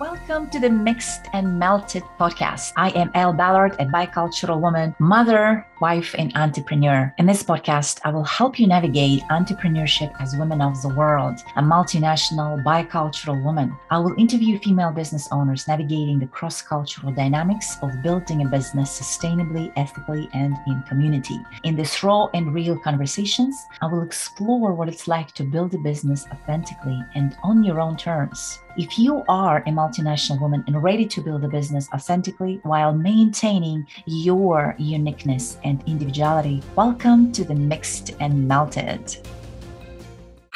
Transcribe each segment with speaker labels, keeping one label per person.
Speaker 1: Welcome to the Mixed and Melted podcast. I am Elle Ballard, a bicultural woman, mother, wife, and entrepreneur. In this podcast, I will help you navigate entrepreneurship as women of the world, a multinational bicultural woman. I will interview female business owners navigating the cross cultural dynamics of building a business sustainably, ethically, and in community. In this raw and real conversations, I will explore what it's like to build a business authentically and on your own terms. If you are a multinational woman and ready to build a business authentically while maintaining your uniqueness and individuality, welcome to the Mixed and Melted.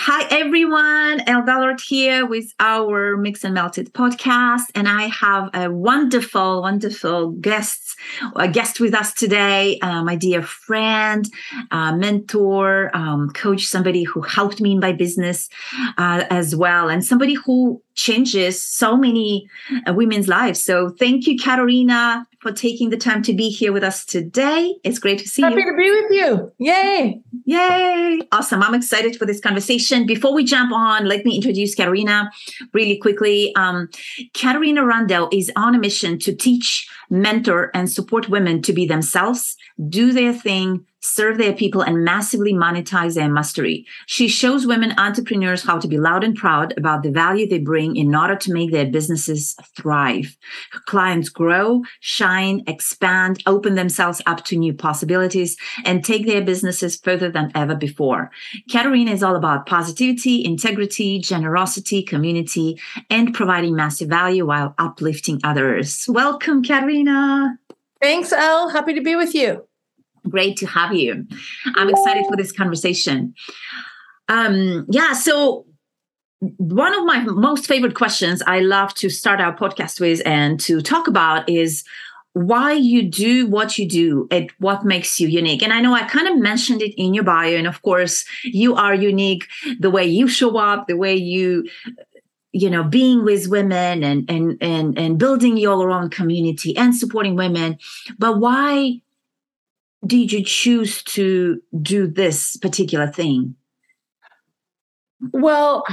Speaker 1: Hi, everyone. Ballard here with our Mix and Melted podcast. And I have a wonderful, wonderful guest, a guest with us today, uh, my dear friend, uh, mentor, um, coach, somebody who helped me in my business uh, as well, and somebody who changes so many uh, women's lives. So thank you, Caterina, for taking the time to be here with us today. It's great to see
Speaker 2: Happy
Speaker 1: you.
Speaker 2: Happy to be with you. Yay.
Speaker 1: Yay. Awesome. I'm excited for this conversation. Before we jump on, let me introduce Caterina really quickly. Um, Caterina Rando is on a mission to teach, mentor, and support women to be themselves, do their thing, serve their people, and massively monetize their mastery. She shows women entrepreneurs how to be loud and proud about the value they bring in order to make their businesses thrive. Her clients grow, shine, expand, open themselves up to new possibilities, and take their businesses further than ever before. Caterina is all about positivity, integrity, generosity, community, and providing massive value while uplifting others. Welcome, Caterina.
Speaker 2: Thanks, Elle. Happy to be with you.
Speaker 1: Great to have you. I'm excited for this conversation. Um, yeah, so one of my most favorite questions I love to start our podcast with and to talk about is why you do what you do and what makes you unique. And I know I kind of mentioned it in your bio. And of course, you are unique the way you show up, the way you you know being with women and and and and building your own community and supporting women but why did you choose to do this particular thing?
Speaker 2: Well,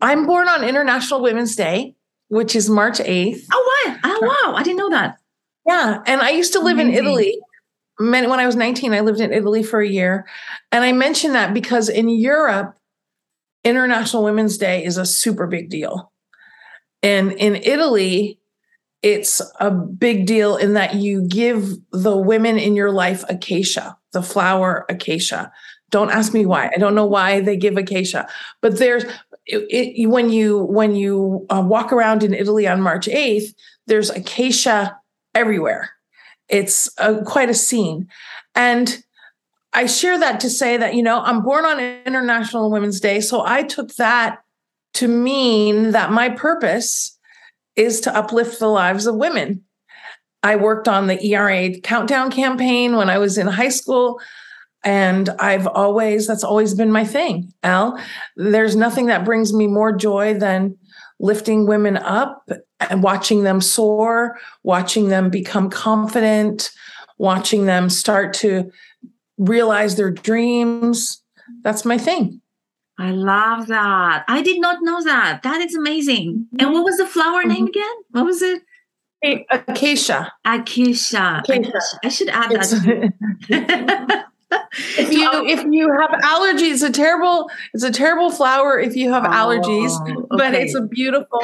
Speaker 2: I'm born on International Women's Day, which is March 8th.
Speaker 1: Oh, wow. Oh, wow. I didn't know that.
Speaker 2: Yeah. And I used to live Amazing. in Italy. When I was 19, I lived in Italy for a year. And I mention that because in Europe, International Women's Day is a super big deal. And in Italy, it's a big deal in that you give the women in your life acacia, the flower acacia. Don't ask me why. I don't know why they give acacia, but there's it, it, when you when you uh, walk around in Italy on March 8th, there's acacia everywhere. It's a, quite a scene, and I share that to say that you know I'm born on International Women's Day, so I took that to mean that my purpose is to uplift the lives of women. I worked on the ERA countdown campaign when I was in high school. And I've always, that's always been my thing, Elle. There's nothing that brings me more joy than lifting women up and watching them soar, watching them become confident, watching them start to realize their dreams. That's my thing.
Speaker 1: I love that. I did not know that. That is amazing. And what was the flower mm-hmm. name again? What was it?
Speaker 2: Acacia.
Speaker 1: Acacia. Acacia. I should add that.
Speaker 2: if you if you have allergies, it's a terrible it's a terrible flower if you have oh, allergies, okay. but it's a beautiful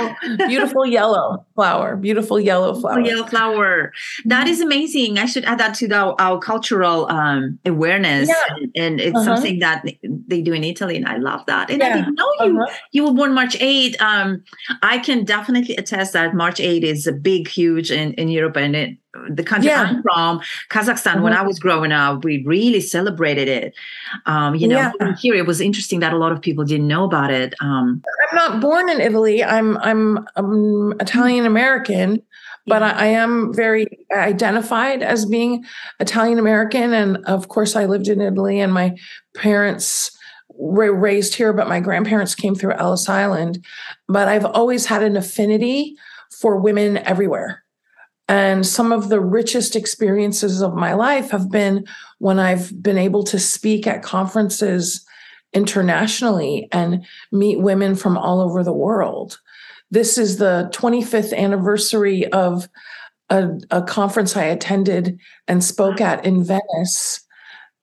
Speaker 2: beautiful yellow flower, beautiful yellow flower.
Speaker 1: Yellow flower. That is amazing. I should add that to the, our cultural um, awareness, yeah. and, it's uh-huh. something that they do in Italy, and I love that. And yeah. I didn't know you uh-huh. you were born March 8. Um, I can definitely attest that March 8 is a big, huge in, in Europe, and it the country yeah. I'm from, Kazakhstan, when I was growing up, we really celebrated it. Um, you know, yeah. here it was interesting that a lot of people didn't know about it. Um,
Speaker 2: I'm not born in Italy. I'm I'm, I'm Italian American, but I, I, am very identified as being Italian American, and of course, I lived in Italy, and my parents were raised here, but my grandparents came through Ellis Island. But I've always had an affinity for women everywhere and some of the richest experiences of my life have been when I've been able to speak at conferences internationally and meet women from all over the world. this is the 25th anniversary of a, a conference I attended and spoke at in Venice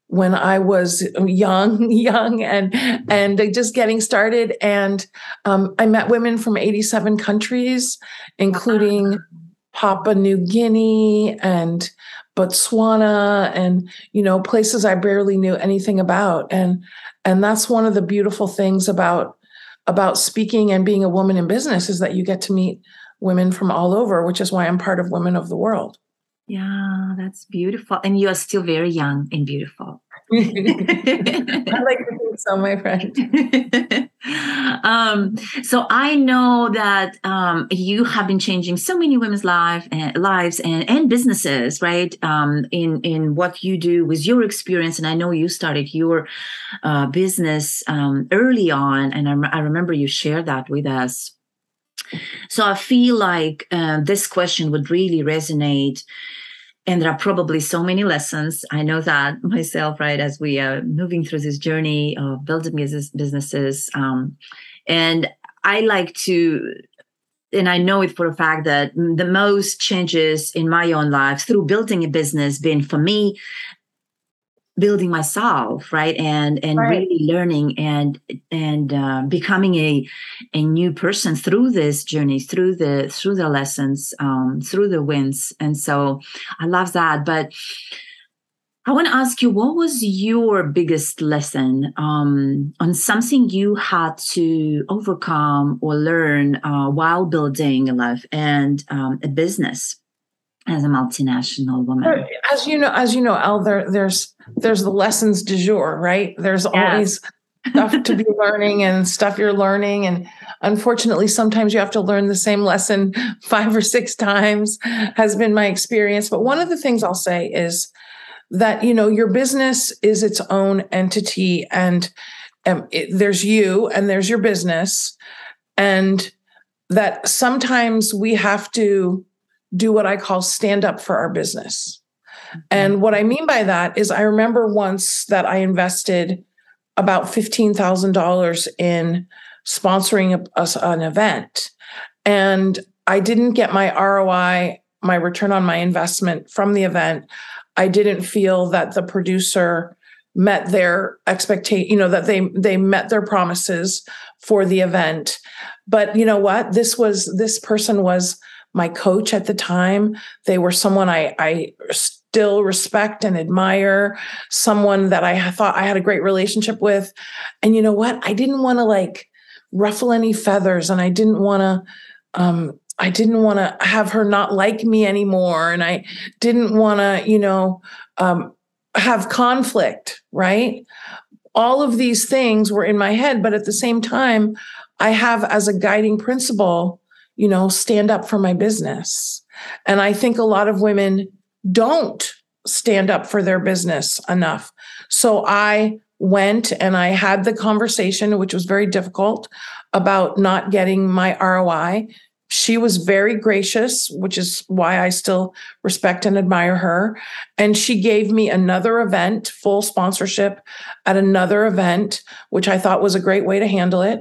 Speaker 2: when I was young, young, and and just getting started. And um, I met women from 87 countries, including Papua New Guinea and Botswana, and you know places I barely knew anything about. And and that's one of the beautiful things about about speaking and being a woman in business is that you get to meet women from all over, which is why I'm part of Women of the World.
Speaker 1: Yeah, that's beautiful. And you are still very young and beautiful.
Speaker 2: I like to think so, my friend.
Speaker 1: um, so I know that um, you have been changing so many women's and lives and, and businesses, right? Um, in in what you do with your experience, and I know you started your uh, business um, early on, and I, I remember you shared that with us so I feel like uh, this question would really resonate. And there are probably so many lessons. I know that myself, right, as we are moving through this journey of building business, businesses. Um, and I like to and I know it for a fact that the most changes in my own life through building a business been for me building myself right? And and right. really learning and and uh, becoming a a new person through this journey through the through the lessons um, through the wins. And so i love that. But i want to ask you what was your biggest lesson um, on something you had to overcome or learn uh, while building a life and um, a business as a multinational woman.
Speaker 2: As you know as you know Elle there, there's there's the lessons du jour right? There's yes. always stuff to be learning and stuff you're learning. And unfortunately sometimes you have to learn the same lesson five or six times has been my experience. But one of the things i'll say is that you know your business is its own entity and um, it, there's you and there's your business. And that sometimes we have to do what I call stand up for our business. And mm-hmm. what I mean by that is, I remember once that I invested about $15,000 in sponsoring a, an event. And I didn't get my ROI, my return on my investment from the event. I didn't feel that the producer met their expectation, you know, that they they met their promises for the event. But you know what? This was this person was my coach at the time. They were someone I, I still respect and admire, someone that I thought I had a great relationship with. And you know what? I didn't want to like ruffle any feathers and I didn't want to, um, I didn't want to have her not like me anymore. And I didn't want to, you know, um, have conflict, right? All of these things were in my head. But at the same time, I have as a guiding principle you know, stand up for my business. And I think a lot of women don't stand up for their business enough. So I went and I had the conversation, which was very difficult, about not getting my ROI. She was very gracious, which is why I still respect and admire her. And she gave me another event, full sponsorship at another event, which I thought was a great way to handle it.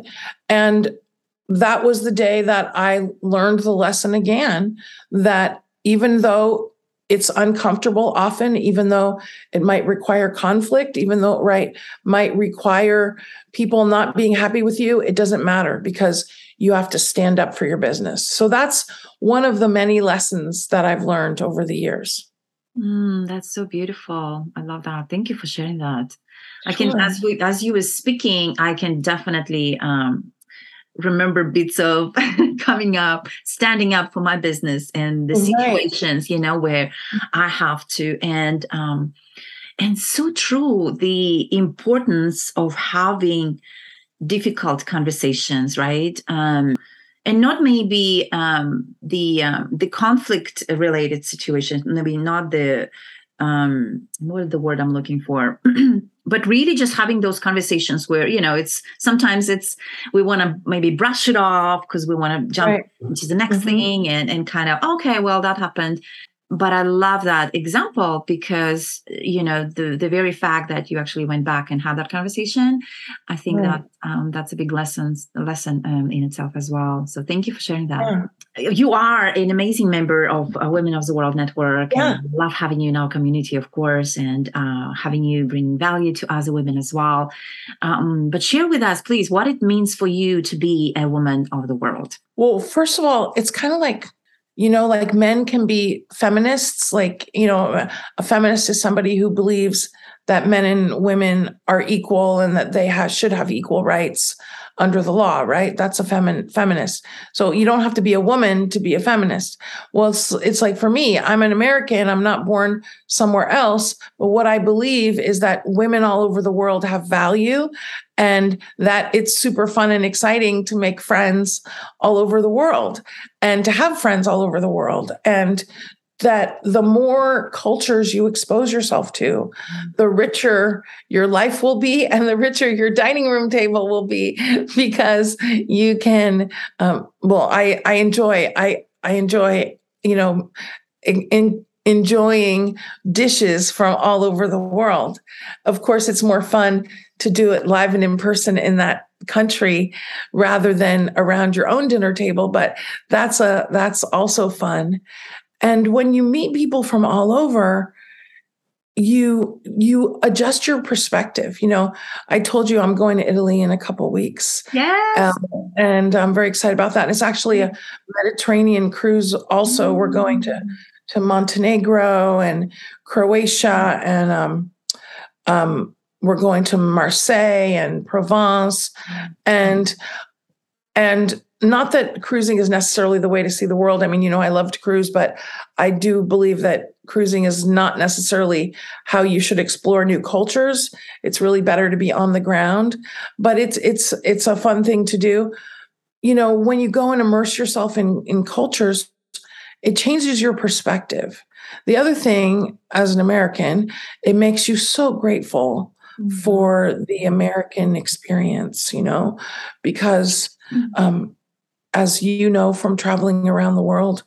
Speaker 2: And that was the day that I learned the lesson again that even though it's uncomfortable often, even though it might require conflict, even though, right, might require people not being happy with you, it doesn't matter because you have to stand up for your business. So that's one of the many lessons that I've learned over the years.
Speaker 1: Mm, that's so beautiful. I love that. Thank you for sharing that. I can, as we, as you were speaking, I can definitely um, remember bits of coming up, standing up for my business and the situations, you know, where I have to. And um, and so true, the importance of having difficult conversations, right? Um, and not maybe um, the um, the conflict related situations, maybe not the um, what is the word I'm looking for? but really just having those conversations where you know it's sometimes it's we want to maybe brush it off because we want to jump right. to the next mm-hmm. thing and and kind of okay well that happened but I love that example because you know the the very fact that you actually went back and had that conversation, I think that um, that's a big lesson lesson um, in itself as well. So thank you for sharing that. Yeah. You are an amazing member of uh, Women of the World Network. Yeah. And love having you in our community, of course, and uh, having you bring value to other women as well. Um, but share with us, please, what it means for you to be a woman of the world.
Speaker 2: Well, first of all, it's kind of like you know like men can be feminists like you know a feminist is somebody who believes that men and women are equal and that they should have equal rights under the law, right? That's a femin- feminist. So you don't have to be a woman to be a feminist. Well, it's, it's like for me, I'm an American, I'm not born somewhere else. But what I believe is that women all over the world have value and that it's super fun and exciting to make friends all over the world and to have friends all over the world and that the more cultures you expose yourself to, the richer your life will be and the richer your dining room table will be because you can, um, well, I, I enjoy, I, I enjoy, you know, in, in enjoying dishes from all over the world. Of course, it's more fun to do it live and in person in that country rather than around your own dinner table but that's a that's also fun and when you meet people from all over, you you adjust your perspective you know i told you i'm going to italy in a couple weeks
Speaker 1: yes
Speaker 2: um, and i'm very excited about that and it's actually a mediterranean cruise also mm-hmm. we're going to mm. to montenegro and croatia and um, um, we're going to marseille and provence mm-hmm. and and not that cruising is necessarily the way to see the world. I mean, you know, I love to cruise, but I do believe that cruising is not necessarily how you should explore new cultures. It's really better to be on the ground, but it's it's it's a fun thing to do. You know, when you go and immerse yourself in in cultures, it changes your perspective. The other thing as an American, it makes you so grateful mm-hmm. for the American experience, you know, because mm-hmm. um, as you know from traveling around the world,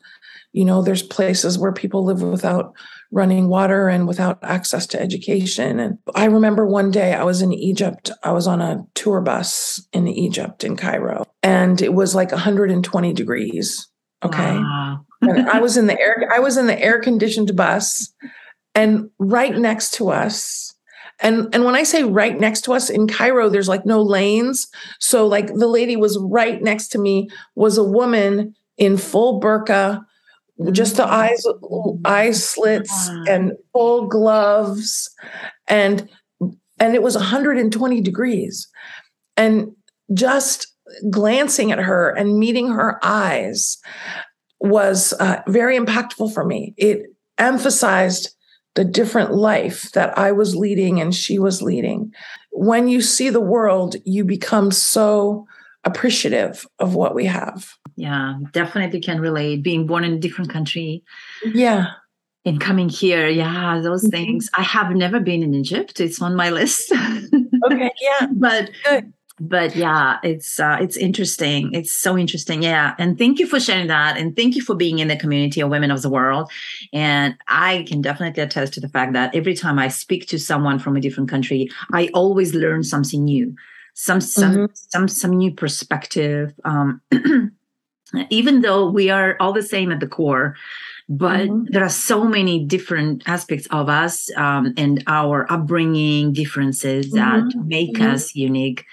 Speaker 2: you know, there's places where people live without running water and without access to education. And I remember one day I was in Egypt. I was on a tour bus in Egypt, in Cairo, and it was like 120 degrees. Okay. Wow. and I was in the air, I was in the air conditioned bus, and right next to us and and when I say right next to us in Cairo, there's like no lanes. So like the lady was right next to me was a woman in full burqa, just the eyes eye slits and full gloves, and and it was 120 degrees, and just glancing at her and meeting her eyes was uh, very impactful for me. It emphasized the different life that I was leading and she was leading. When you see the world, you become so appreciative of what we have.
Speaker 1: Yeah, definitely can relate. Being born in a different country.
Speaker 2: Yeah.
Speaker 1: And coming here, yeah, those mm-hmm. things. I have never been in Egypt. It's on my list.
Speaker 2: okay, yeah.
Speaker 1: but Good but yeah it's uh, it's interesting it's so interesting yeah and thank you for sharing that and thank you for being in the community of women of the world and i can definitely attest to the fact that every time i speak to someone from a different country i always learn something new some some mm-hmm. some some new perspective um, even though we are all the same at the core but mm-hmm. there are so many different aspects of us um, and our upbringing differences that mm-hmm. make mm-hmm. us unique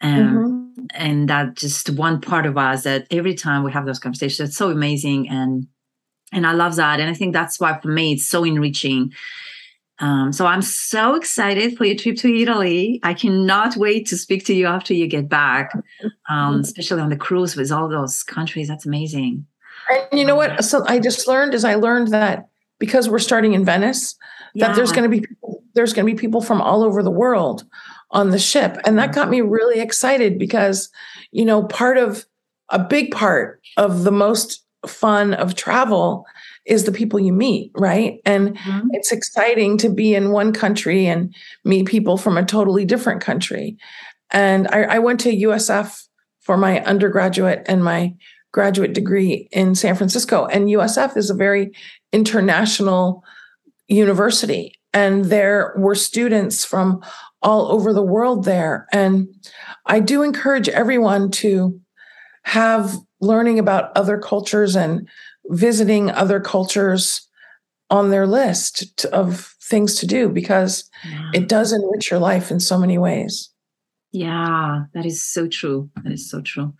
Speaker 1: um, mm-hmm. and that just one part of us that every time we have those conversations it's so amazing and and i love that. And i think that's why for me it's so enriching. Um, so i'm so excited for your trip to italy. I cannot wait to speak to you after you get back um, especially on the cruise with all those countries. That's amazing.
Speaker 2: And you know what? So i just learned is i learned that because we're starting in venice that yeah. there's going to be there's going to be people from all over the world on the ship. And that got me really excited because, you know, part of a big part of the most fun of travel is the people you meet, right? And mm-hmm. it's exciting to be in one country and meet people from a totally different country. And I, I went to USF for my undergraduate and my graduate degree in San Francisco. And USF is a very international university. And there were students from all over the world there. And I do encourage everyone to have learning about other cultures and visiting other cultures on their list of things to do because it does enrich your life in so many ways.
Speaker 1: Yeah, that is so true. That is so true.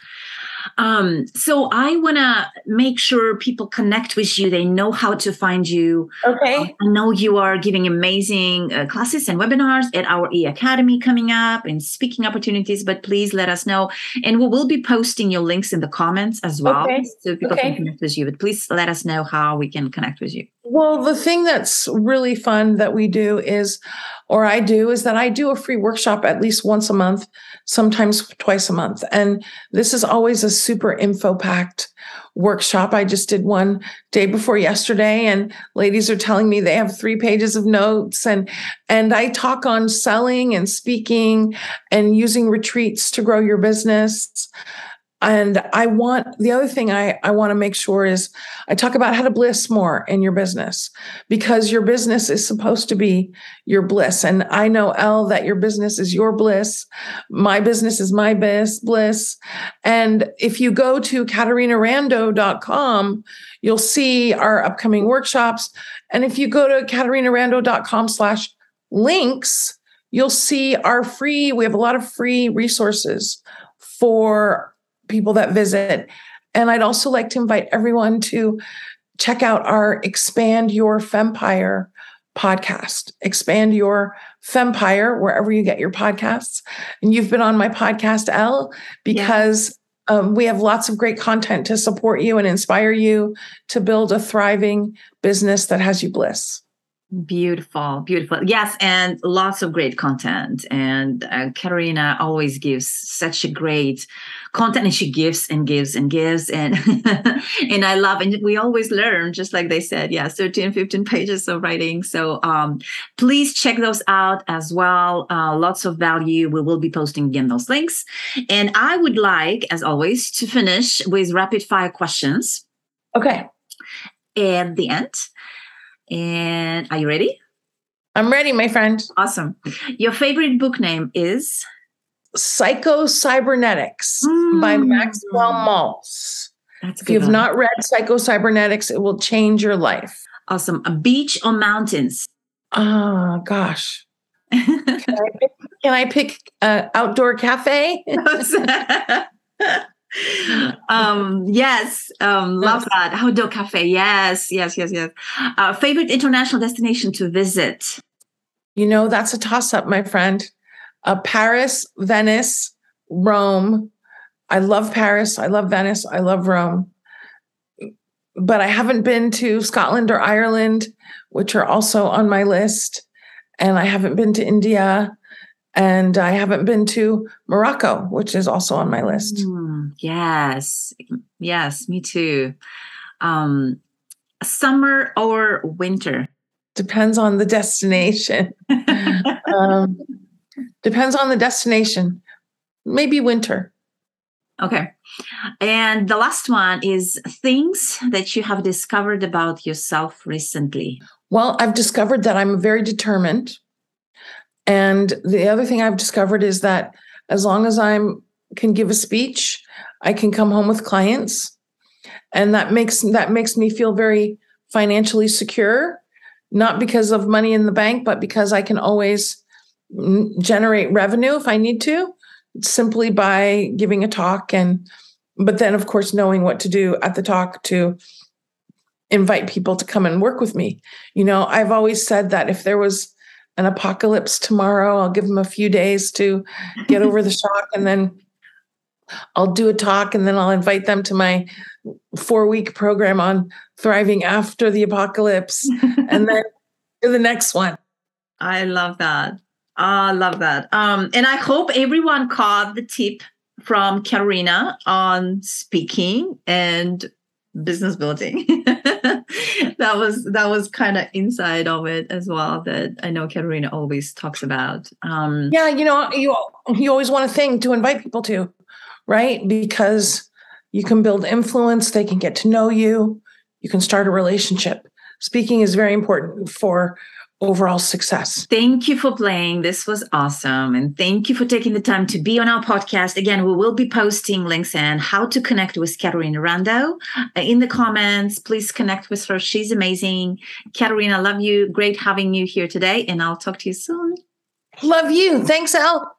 Speaker 1: Um, so I want to make sure people connect with you. They know how to find you.
Speaker 2: Okay.
Speaker 1: Um, I know you are giving amazing uh, classes and webinars at our E Academy coming up and speaking opportunities, but please let us know. And we will be posting your links in the comments as well. Okay. So people okay. can connect with you, but please let us know how we can connect with you.
Speaker 2: Well, the thing that's really fun that we do is, or I do, is that I do a free workshop at least once a month, sometimes twice a month. And this is always a super info packed workshop. I just did one day before yesterday and ladies are telling me they have 3 pages of notes and and I talk on selling and speaking and using retreats to grow your business. And I want the other thing I, I want to make sure is I talk about how to bliss more in your business because your business is supposed to be your bliss. And I know, Elle, that your business is your bliss. My business is my bliss. bliss. And if you go to caterinarando.com, you'll see our upcoming workshops. And if you go to caterinarando.com slash links, you'll see our free, we have a lot of free resources for people that visit. And I'd also like to invite everyone to check out our Expand Your Fempire podcast. Expand Your Fempire, wherever you get your podcasts. And you've been on my podcast, Elle, because um, we have lots of great content to support you and inspire you to build a thriving business that has you bliss.
Speaker 1: Beautiful, beautiful. Yes, and lots of great content. And uh, always gives such a great content, and she gives and gives and gives, and and I love. And we always learn, just like they said. Yeah, 13, 15 pages of writing. So um, please check those out as well. Uh, lots of value. We will be posting again those links. And I would like, as always, to finish with rapid fire questions.
Speaker 2: Okay.
Speaker 1: At the end. And are you ready?
Speaker 2: I'm ready, my friend.
Speaker 1: Awesome. Your favorite book name is
Speaker 2: Psycho Cybernetics mm. by Maxwell Maltz. That's if you've one. not read Psycho Cybernetics, it will change your life.
Speaker 1: Awesome. A beach or mountains?
Speaker 2: Oh gosh. can, I pick, can I pick uh, outdoor cafe?
Speaker 1: um yes um love that. Outdoor cafe. Yes yes yes yes. Uh, favorite international destination to visit?
Speaker 2: You know that's a toss up my friend. Uh, paris venice rome. I love paris. I love venice. I love rome. But i haven't been to scotland or ireland which are also on my list. And i haven't been to india and I haven't been to Morocco, which is also on my list.
Speaker 1: Mm, yes, yes, me too. Um, summer or winter?
Speaker 2: Depends on the destination. um, depends on the destination. Maybe winter.
Speaker 1: Okay. And the last one is things that you have discovered about yourself recently.
Speaker 2: Well, I've discovered that I'm very determined. And the other thing I've discovered is that as long as I'm can give a speech, I can come home with clients. And that makes that makes me feel very financially secure, not because of money in the bank, but because I can always generate revenue if I need to, simply by giving a talk and but then of course knowing what to do at the talk to invite people to come and work with me. You know, I've always said that if there was an apocalypse tomorrow. I'll give them a few days to get over the shock and then I'll do a talk and then I'll invite them to my four week program on thriving after the apocalypse and then to the next one.
Speaker 1: I love that. I love that. Um, and I hope everyone caught the tip from Karina on speaking and business building. that was that was kind of inside of it as well that I know Caterina always talks about. Um,
Speaker 2: yeah, you know, you you always want a thing to invite people to, right? Because You can build influence. They can get to know you. You can start a relationship. Speaking is very important for overall success.
Speaker 1: Thank you for playing. This was awesome. And thank you for taking the time to be on our podcast. Again, we will be posting links and how to connect with Caterina Rando uh, in the comments. Please connect with her. She's amazing. Caterina, love you. Great having you here today. And I'll talk to you soon.
Speaker 2: Love you. Thanks, Elle.